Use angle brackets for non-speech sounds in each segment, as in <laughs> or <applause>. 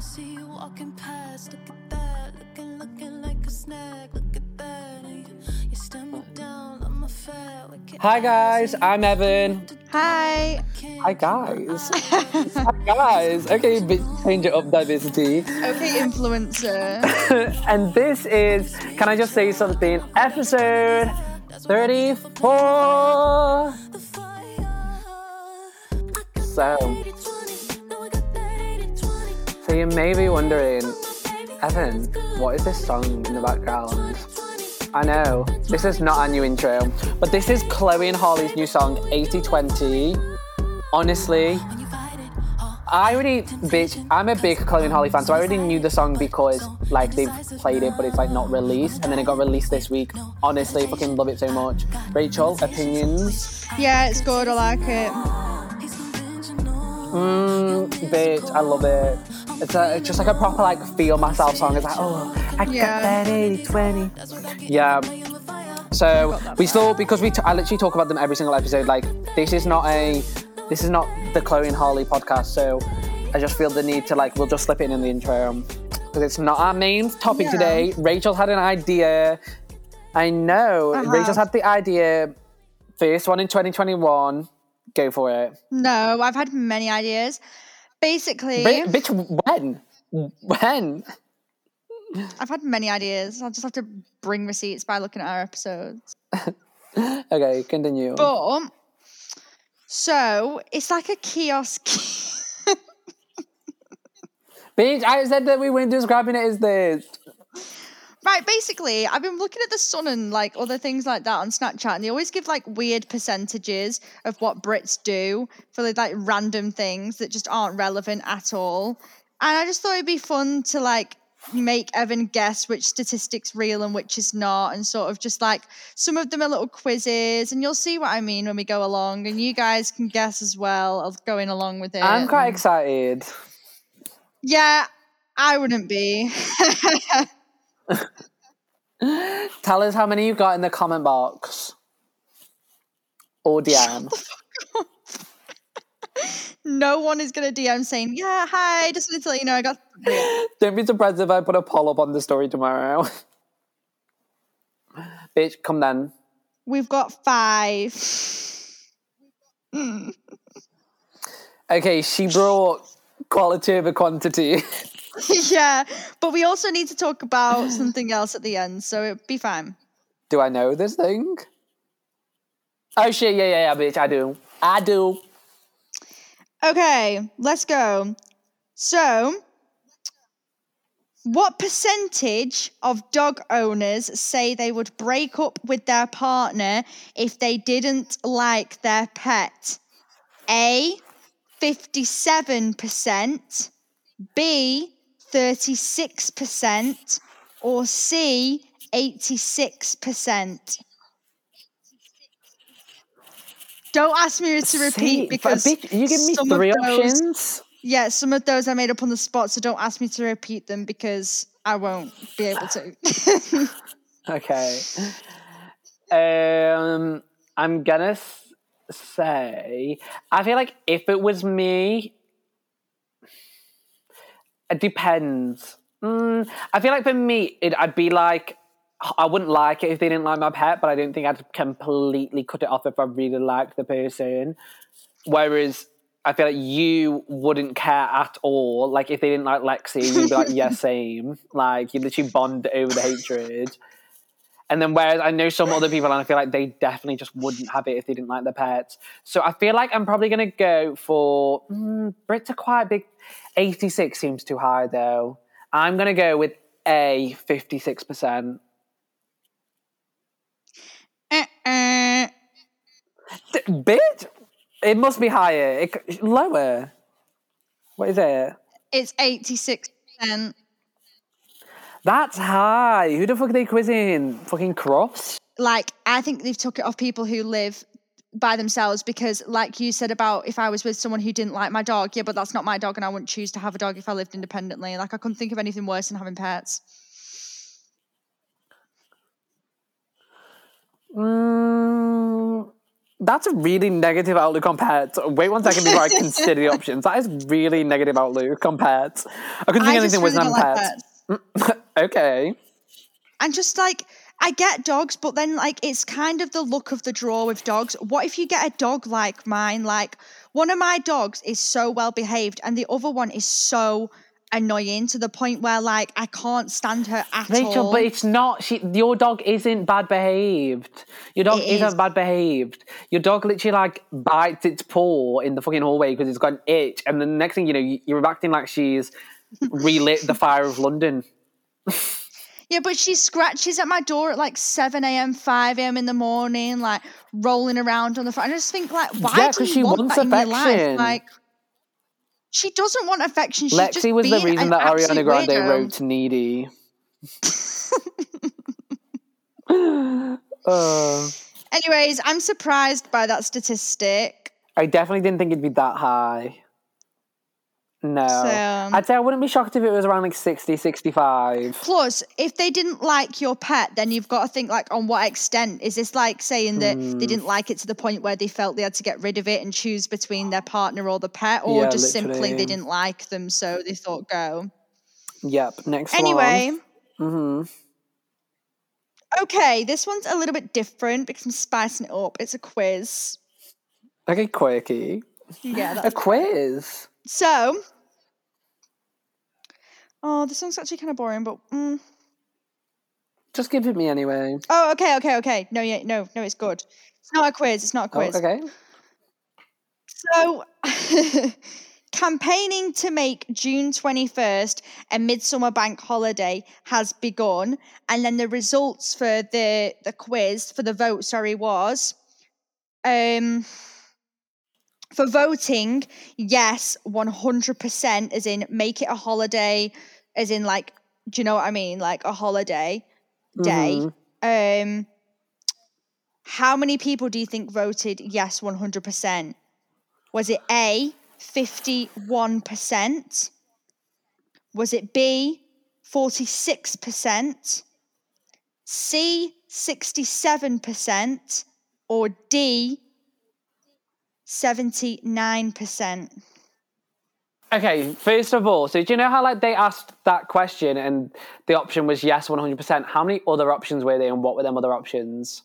see you walking past. Look at that, looking, looking like a snack. Look at that, you, you stand me down. I'm a fat. wicked Hi guys, I'm Evan. <laughs> Hi. Hi guys. Hi guys. Okay, bit change it up diversity. Okay, influencer. <laughs> and this is, can I just say something? Episode 34. So, so you may be wondering, Evan, what is this song in the background? I know, this is not our new intro, but this is Chloe and Harley's new song, 8020. Honestly, I already, bitch, I'm a big Chloe and Harley fan, so I already knew the song because, like, they've played it, but it's, like, not released, and then it got released this week. Honestly, fucking love it so much. Rachel, opinions? Yeah, it's good. I like it. Mmm, bitch, I love it. It's, a, it's just like a proper, like, feel myself song. It's like, oh, I Yeah. got that 80 20. Yeah. So we still because we t- I literally talk about them every single episode. Like this is not a this is not the Chloe and Harley podcast. So I just feel the need to like we'll just slip it in, in the intro because it's not our main topic Yeah. today. Rachel had an idea. I know Uh-huh. Rachel's had the idea. First one in 2021. Go for it. No, I've had many ideas. Basically, Bi- bitch, when? When? I've had many ideas. I'll just have to bring receipts by looking at our episodes. <laughs> Okay, continue. But so it's like a kiosk. <laughs> Bitch, I said that we weren't describing it as this. Right, basically, I've been looking at the Sun and like other things like that on Snapchat, and they always give like weird percentages of what Brits do for like random things that just aren't relevant at all. And I just thought it'd be fun to like make Evan guess which statistic's real and which is not, and sort of just like some of them are little quizzes, and you'll see what I mean when we go along, and you guys can guess as well of going along with it. I'm quite excited. yeah, I wouldn't be. <laughs> <laughs> Tell us how many you got in the comment box. Or DM. <laughs> no one is gonna DM saying, "Yeah, hi, just wanted to let you know I got." Don't be surprised if I put a poll up on the story tomorrow. <laughs> Bitch, come then. We've got five. Okay, she brought quality over quantity. <laughs> yeah, but we also need to talk about <laughs> something else at the end, so it'd be fine. do I know this thing? Oh shit, yeah, yeah, yeah, bitch, I do. I do. Okay, let's go. So, what percentage of dog owners say they would break up with their partner if they didn't like their pet? A, 57%, B, 36%, or C, 86%? Don't ask me to repeat See, because bitch, you give me three those- options. yeah, some of those I made up on the spot, so don't ask me to repeat them because I won't be able to. <laughs> Okay. Um, I'm gonna say I feel like if it was me, it depends. Mm, I feel like for me, it, I'd be like I wouldn't like it if they didn't like my pet, but I don't think I'd completely cut it off if I really liked the person. Whereas I feel like you wouldn't care at all. Like if they didn't like Lexi, you'd be like, yeah, <laughs> same. Like you literally bond over the hatred. And then whereas I know some other people, and I feel like they definitely just wouldn't have it if they didn't like their pets. So I feel like I'm probably going to go for mm, Brits are quite big. 86 seems too high though. I'm going to go with a 56%. Uh-uh. D- bitch, it must be higher. It, lower. What is it? It's 86%. That's high. Who the fuck are they quizzing? Fucking Cross? Like, I think they've took it off people who live by themselves because, like you said about if I was with someone who didn't like my dog, yeah, but that's not my dog and I wouldn't choose to have a dog if I lived independently. Like, I couldn't think of anything worse than having pets. Mm, That's a really negative outlook on pets. Wait one second before I consider the options. That is really negative outlook on pets. I couldn't think I of anything really worse than like pets. pets. <laughs> okay. And just like I get dogs, but then like it's kind of the look of the draw with dogs. What if you get a dog like mine? Like one of my dogs is so well behaved, and the other one is so annoying to the point where like I can't stand her at Rachel, all. but it's not. She, your dog isn't bad behaved. Your dog It isn't is. bad behaved. Your dog literally like bites its paw in the fucking hallway because it's got an itch, and the next thing you know, you- you're acting like she's relit the fire of London. <laughs> Yeah, but she scratches at my door at like 7 a.m., 5 a.m. in the morning, like rolling around on the phone. I just think, like, why Yeah, do you she want wants that in your affection. life? Like, she doesn't want affection. She's just Lexi was the reason that Ariana Grande weirdo. wrote "Needy." Uh, <laughs> <laughs> Anyways, I'm surprised by that statistic. I definitely didn't think it'd be that high. No. So- I'd say I wouldn't be shocked if it was around like 60, 65. Plus, if they didn't like your pet, then you've got to think like on what extent is this like saying that Hmm. they didn't like it to the point where they felt they had to get rid of it and choose between their partner or the pet, or Yeah, just simply they didn't like them, so they thought go. Yep. Next Anyway, one. hmm okay, this one's a little bit different because I'm spicing it up. It's a quiz. Okay, quirky. Yeah, A quiz. so. Oh, this song's actually kind of boring, but mm. Just give it me anyway. oh, okay, okay, okay. No, yeah, no, no, it's good. It's not a quiz. It's not a Oh, quiz. okay. So, <laughs> campaigning to make June 21st a midsummer bank holiday has begun. And then the results for the, the quiz, for the vote, sorry, was um, for voting, yes, 100%, as in make it a holiday, as in like, do you know what I mean? Like a holiday day. Mhm. Um, how many people do you think voted yes 100%? Was it A, 51%? Was it B, 46%? C, 67%? Or D, 79%? Okay, first of all, so do you know how like they asked that question and the option was yes, 100%? How many other options were there and what were them other options?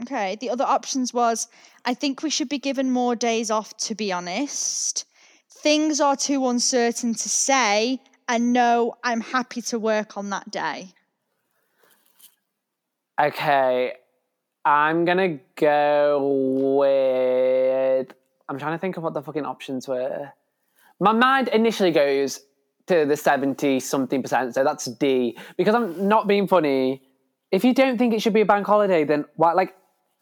Okay, the other options was I think we should be given more days off, to be honest. Things are too uncertain to say, and no, I'm happy to work on that day. Okay, I'm gonna go with. I'm trying to think of what the fucking options were. My mind initially goes to the 70 something percent, so that's D. Because I'm not being funny. If you don't think it should be a bank holiday, then why? Like,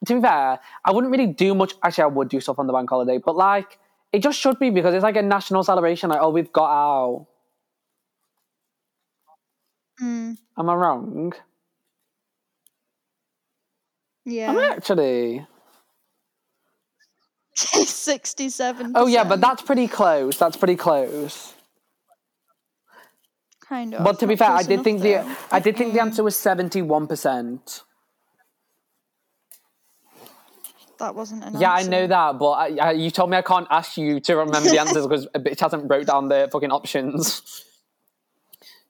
to be fair, I wouldn't really do much. Actually, I would do stuff on the bank holiday, but like, it just should be because it's like a national celebration. Like, oh, we've got out. Mm, Am I wrong? Yeah. I'm actually? <laughs> 67. Oh yeah, but that's pretty close. That's pretty close. kind of. But to be fair, I did enough, think the. I did think the answer was seventy one percent. that wasn't an Yeah, I know that, but I, I, you told me I can't ask you to remember the answers because a bitch hasn't wrote down the fucking options.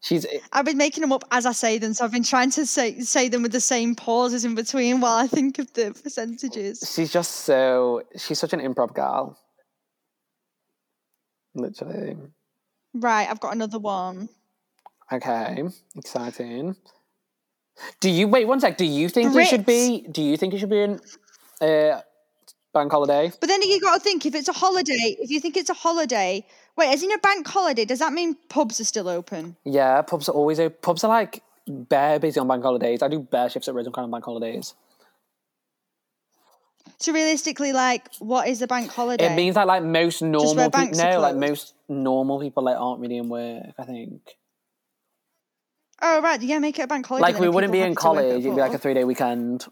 She's I've been making them up as I say them, so I've been trying to say say them with the same pauses in between while I think of the percentages. she's just so she's such an improv girl. Literally. Right, I've got another one. Okay, exciting. Do you wait one sec? Do you think it should be? Do you think it should be an uh, bank holiday? But then you got to think if it's a holiday, if you think it's a holiday, wait, as in a bank holiday, does that mean pubs are still open? Yeah, pubs are always open. Pubs are like bare busy on bank holidays. I do bare shifts at Kind on bank holidays. So realistically, like, what is a bank holiday? It means that like most normal people, no, like most normal people like aren't really in work. I think oh right, yeah, make it a bank holiday. like we wouldn't be in happy to work at college. It'd be like a three day weekend.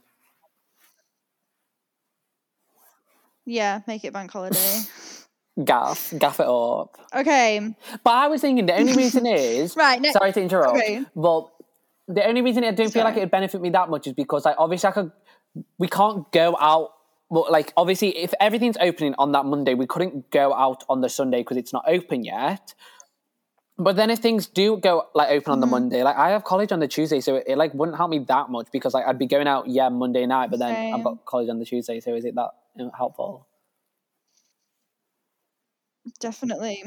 yeah, make it bank holiday. <laughs> Gaff, gaff it up. okay, But I was thinking the only reason <laughs> is Right, ne- Sorry to interrupt, okay. but the only reason I don't feel like it'd benefit me that much is because like obviously I could we can't go out. Well, like obviously, if everything's opening on that Monday, we couldn't go out on the Sunday because it's not open yet. But then if things do go like open on the mm-hmm. Monday, like I have college on the Tuesday, so it, it, like wouldn't help me that much because like I'd be going out yeah Monday night, but then Same. I've got college on the Tuesday. So is it that helpful? Definitely.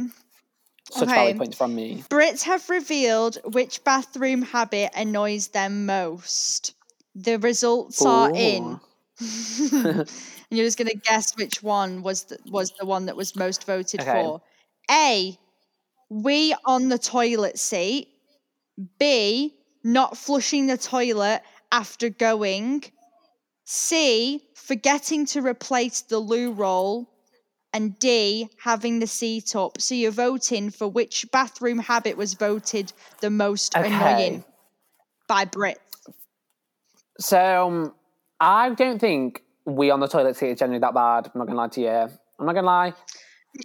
Such Okay. valid points from me. Brits have revealed which bathroom habit annoys them most. The results are in. <laughs> <laughs> and you're just gonna guess which one was the, was the one that was most voted Okay. for. A, we on the toilet seat. B, not flushing the toilet after going. C, forgetting to replace the loo roll. And D, having the seat up. So you're voting for which bathroom habit was voted the most Okay. annoying by Brits. So um, I don't think we on the toilet seat is generally that bad. I'm not gonna lie to you. I'm not gonna lie.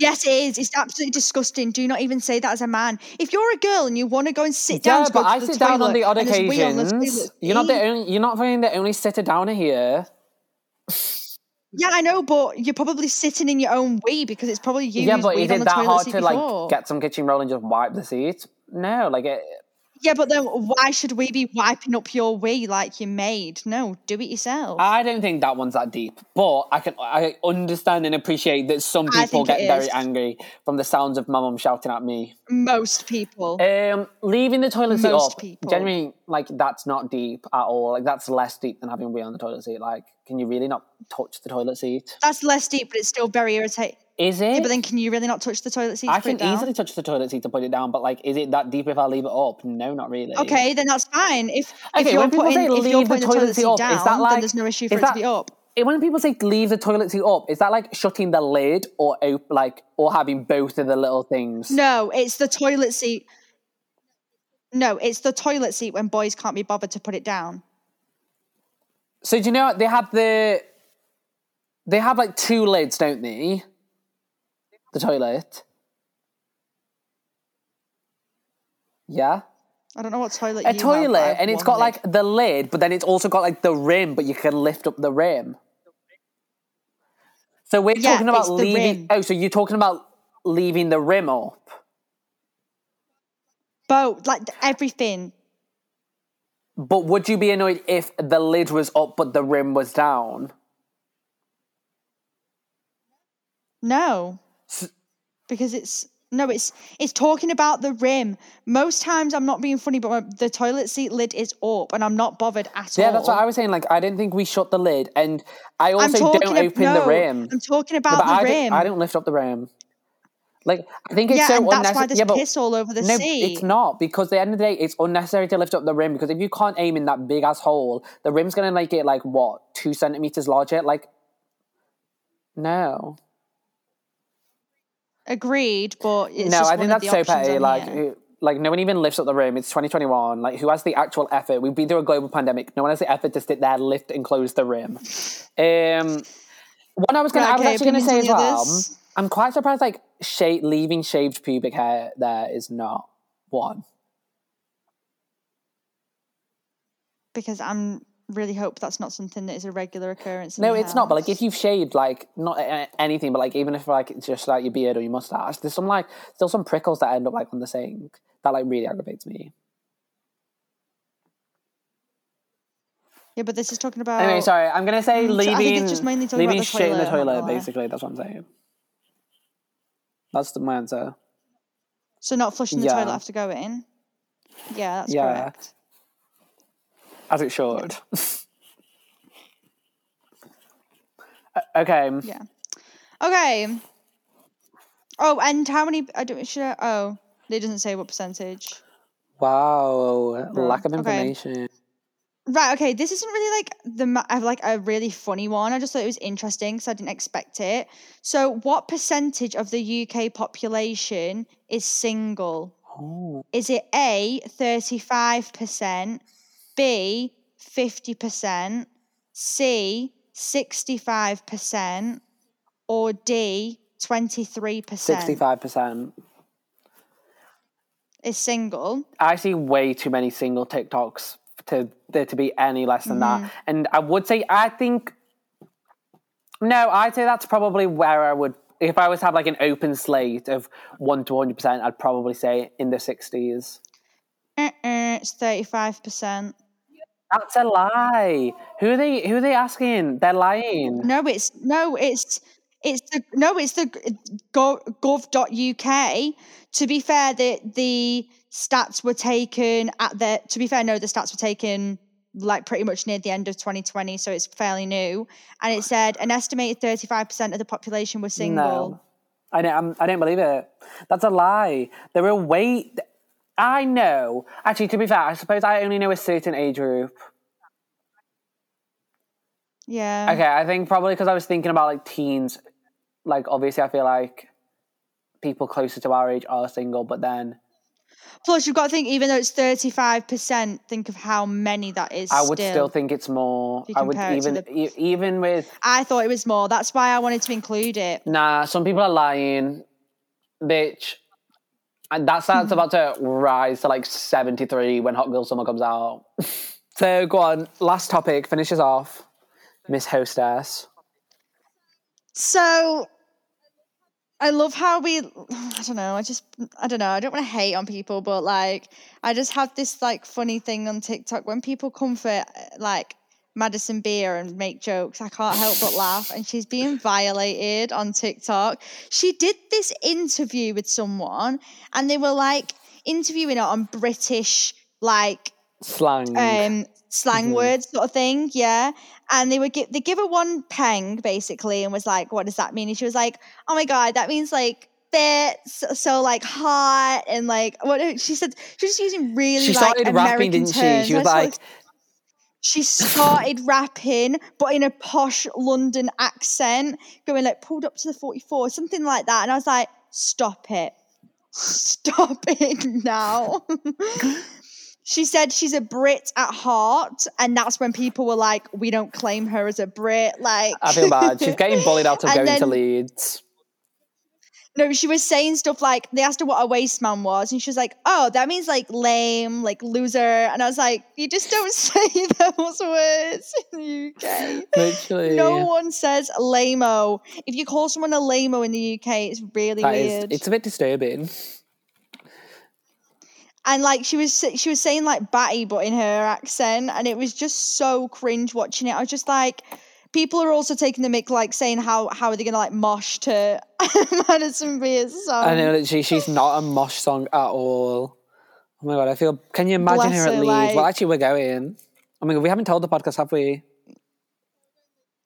Yes, it is. It's absolutely disgusting. Do not even say that as a man. If you're a girl and you want to go and sit down, yeah, go but I sit down on the odd wee on the occasions. toilet You're not the only. You're not the only sitter downer here. Yeah, I know, but you're probably sitting in your own wee because it's probably you. yeah, but is it that hard to before. like get some kitchen roll and just wipe the seat? No, like it. Yeah, but then why should we be wiping up your wee like you made? No, do it yourself. I don't think that one's that deep, but I can I understand and appreciate that some people get very angry from the sounds of my mum shouting at me. Most people. Um, leaving the toilet seat Most up, people. generally, like that's not deep at all. Like that's less deep than having wee on the toilet seat. Like, can you really not touch the toilet seat? That's less deep, but it's still very irritating. Is it? Yeah, but then can you really not touch the toilet seat? I it can easily touch the toilet seat to put it down, but like, is it that deep if I leave it up? No, not really. Okay, then that's fine. If if Okay, you're when people putting say if leave the putting toilet seat up, down, is that like then there's no issue for is it that- to be up. Eh, When people say leave the toilet seat up, is that like shutting the lid or op- like or having both of the little things? No, it's the toilet seat. No, it's the toilet seat when boys can't be bothered to put it down. So do you know what? they have the they have like two lids, don't they? The toilet. Yeah. I don't know what toilet A you have, but I toilet have and it's got lid. like the lid, but then it's also got like the rim, but you can lift up the rim. So we're Yeah, talking about leaving rim. Oh, so you're talking about leaving the rim up. Both, like everything. But would you be annoyed if the lid was up but the rim was down? No, because it's no, it's it's talking about the rim. Most times, I'm not being funny, but my, the toilet seat lid is up, and I'm not bothered at all. Yeah, that's what I was saying. Like, I didn't think we shut the lid, and I also don't ab- open no, the rim. I'm talking about but the I rim. Don't, I don't lift up the rim. Like, I think it's yeah, so and that's unnecessary. why there's yeah, but piss all over the no, seat. it's not because at the end of the day, it's unnecessary to lift up the rim because if you can't aim in that big ass hole, the rim's gonna make it like what two centimeters larger. Like, no, Agreed, but it's no, I think that's so petty. Like, like no one even lifts up the rim. It's 2021. Like, who has the actual effort? We've been through a global pandemic. No one has the effort to sit there, lift, and close the rim. Um, what I was gonna, Right, I was okay, actually gonna say as opinions well. others? I'm quite surprised. Like, sha- leaving shaved pubic hair there is not one. because I'm really hope that's not something that is a regular occurrence. No, it's not. But like, if you've shaved like not anything, but like even if like it's just like your beard or your mustache, there's some like still some prickles that end up like on the sink that like really aggravates me. yeah, but this is talking about Anyway, sorry. I'm gonna say Mm, so I think leaving it's just mainly talking about leaving the shit in the toilet, I'm not toilet. gonna lie. Basically, that's what I'm saying. That's the, my answer. So not flushing the Yeah. toilet after going. In? Yeah, that's Yeah. correct. As it should. <laughs> Okay. Yeah. Okay. Oh, and how many? I don't. Should I? Oh, it doesn't say what percentage. Wow. Lack of okay. Right. Okay. This isn't really like the I have like a really funny one. I just thought it was interesting because I didn't expect it. So, what percentage of the UK population is single? Oh. Is it A thirty five percent, B fifty percent, C sixty five percent, or D twenty three percent? Sixty-five percent. is single. I see way too many single TikToks to there to be any less than Mm-hmm. that. And I would say I think no, I'd say that's probably where I would if I was to have like an open slate of one to hundred percent, I'd probably say in the sixties. Uh-uh, it's thirty-five percent. That's a lie. Who are they who are they asking? They're lying. No, it's no, it's it's the no, it's the gov, gov.uk. To be fair, the the stats were taken at the. To be fair, no, the stats were taken like pretty much near the end of 2020, so it's fairly new. And it said an estimated 35% of the population were single. No. I don't, I'm, I don't believe it. That's a lie. There are way. I know. Actually, to be fair, I suppose I only know a certain age group. Yeah. Okay, I think probably because I was thinking about like teens. Like, obviously, I feel like people closer to our age are single, but then Plus, you've got to think, even though it's 35%, think of how many that is. I would still, think it's more. I would compare it to even the- e- even with I thought it was more. That's why I wanted to include it. nah. Some people are lying, bitch. And that's starts hmm. about to rise to like seventy three when Hot Girl Summer comes out. <laughs> so go on. Last topic finishes off. Miss Hostess. So I love how we <sighs> I don't know, I just I don't know, I don't want to hate on people, but like I just have this like funny thing on TikTok when people come for uh, like Madison Beer and make jokes, I can't help but laugh. And she's being <laughs> violated on TikTok. She did this interview with someone and they were like interviewing her on British like Slang. um slang words sort of thing yeah and they would give they give her one peng basically and was like what does that mean and she was like oh my god that means like fit so, so like hot and like what she said she was using really she like started American rapping, didn't she? terms. She was like, she started rapping but in a posh london accent going like pulled up to the 44 something like that and i was like stop it stop it now <laughs> She said she's a Brit at heart, and that's when people were like, "We don't claim her as a Brit." Like, I feel bad. She's getting bullied out <laughs> of going to Leeds. no, she was saying stuff like they asked her what a waste man was, and she was like, "Oh, that means like lame, like loser." And I was like, "You just don't <laughs> say those words in the UK." Literally. No one says lamo. If you call someone a lamo in the UK, it's really That is- weird. it's a bit disturbing. And like she was she was saying like batty but in her accent and it was just so cringe watching it i was just like people are also taking the mic like saying how how are they gonna like mosh to <laughs> madison beer's song I know that she, she's not a mosh song at all. Oh my god, I feel. Can you imagine Bless her at Leeds? like- well, actually, we're going. I mean, we haven't told the podcast, have we?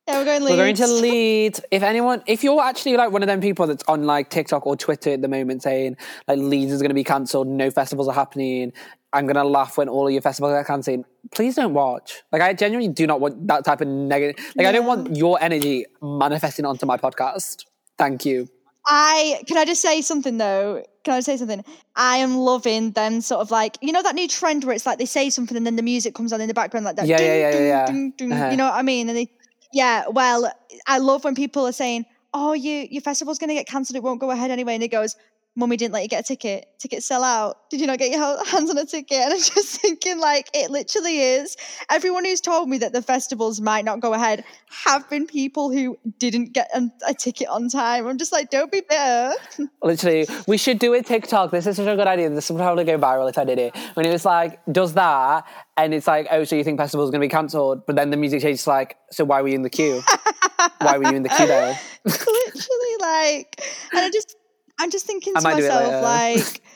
Yeah we're going We're going to Leeds. Leeds. If anyone, if you're actually like one of them people that's on like TikTok or Twitter at the moment saying like Leeds is going to be cancelled, no festivals are happening, I'm going to laugh when all of your festivals are cancelled. Please don't watch. Like, I genuinely do not want that type of negative. Like, I don't want your energy manifesting onto my podcast. Thank you. I can I just say something though? Can I say something? I am loving them sort of like you know that new trend where it's like they say something and then the music comes on in the background like that. Yeah, ding, yeah, yeah, ding, yeah, yeah. ding, Uh-huh. You know what I mean? And they, yeah. Well, I love when people are saying, "Oh, you your festival's going to get cancelled. It won't go ahead anyway." And it goes, "Mummy didn't let you get a ticket. Tickets sell out. Did you not get your hands on a ticket?" <laughs> And I'm just thinking, like, it literally is. Everyone who's told me that the festivals might not go ahead have been people who didn't get a, a ticket on time. I'm just like, don't be bitter. <laughs> Literally, we should do a TikTok. This is such a good idea. This would probably go viral if I did it. When it was like, does that, and it's like, oh, so you think festival's are going to be cancelled? But then the music changes like, so why were you in the queue? <laughs> why were you in the queue though? literally like and i just i'm just thinking to might do it myself like <laughs>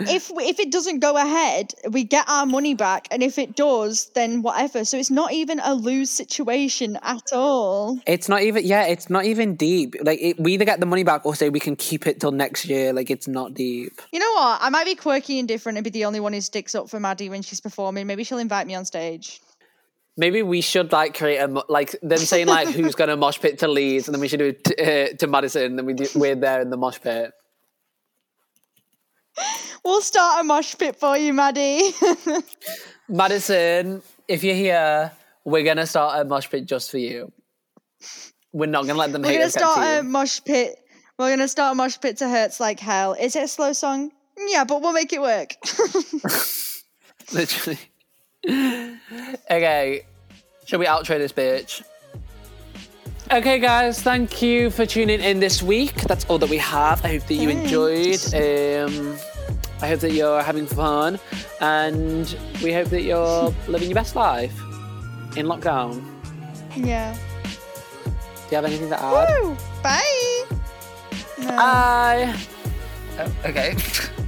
if if it doesn't go ahead we get our money back and if it does then whatever so it's not even a lose situation at all It's not even, yeah, it's not even deep. Like, it, we either get the money back or say we can keep it till next year. Like, it's not deep. you know what i might be quirky and different and be the only one who sticks up for maddie when she's performing maybe she'll invite me on stage Maybe we should like create a like them saying like who's gonna mosh pit to Leeds, and then we should do it to, uh, to Madison, and then we do, we're there in the mosh pit. we'll start a mosh pit for you maddie <laughs> Madison, if you're here, we're gonna start a mosh pit just for you. We're not gonna let them we're hate gonna start to a mosh pit we're gonna start a mosh pit to hurts like hell is it a slow song yeah but we'll make it work <laughs> <laughs> Literally. <laughs> Okay, shall we outro this bitch? Okay, guys, thank you for tuning in this week. That's all that we have. I hope that you enjoyed. Um, I hope that you're having fun, and we hope that you're <laughs> living your best life in lockdown. Yeah. Do you have anything to add? Woo! Bye. No. Bye. Oh, okay. <laughs>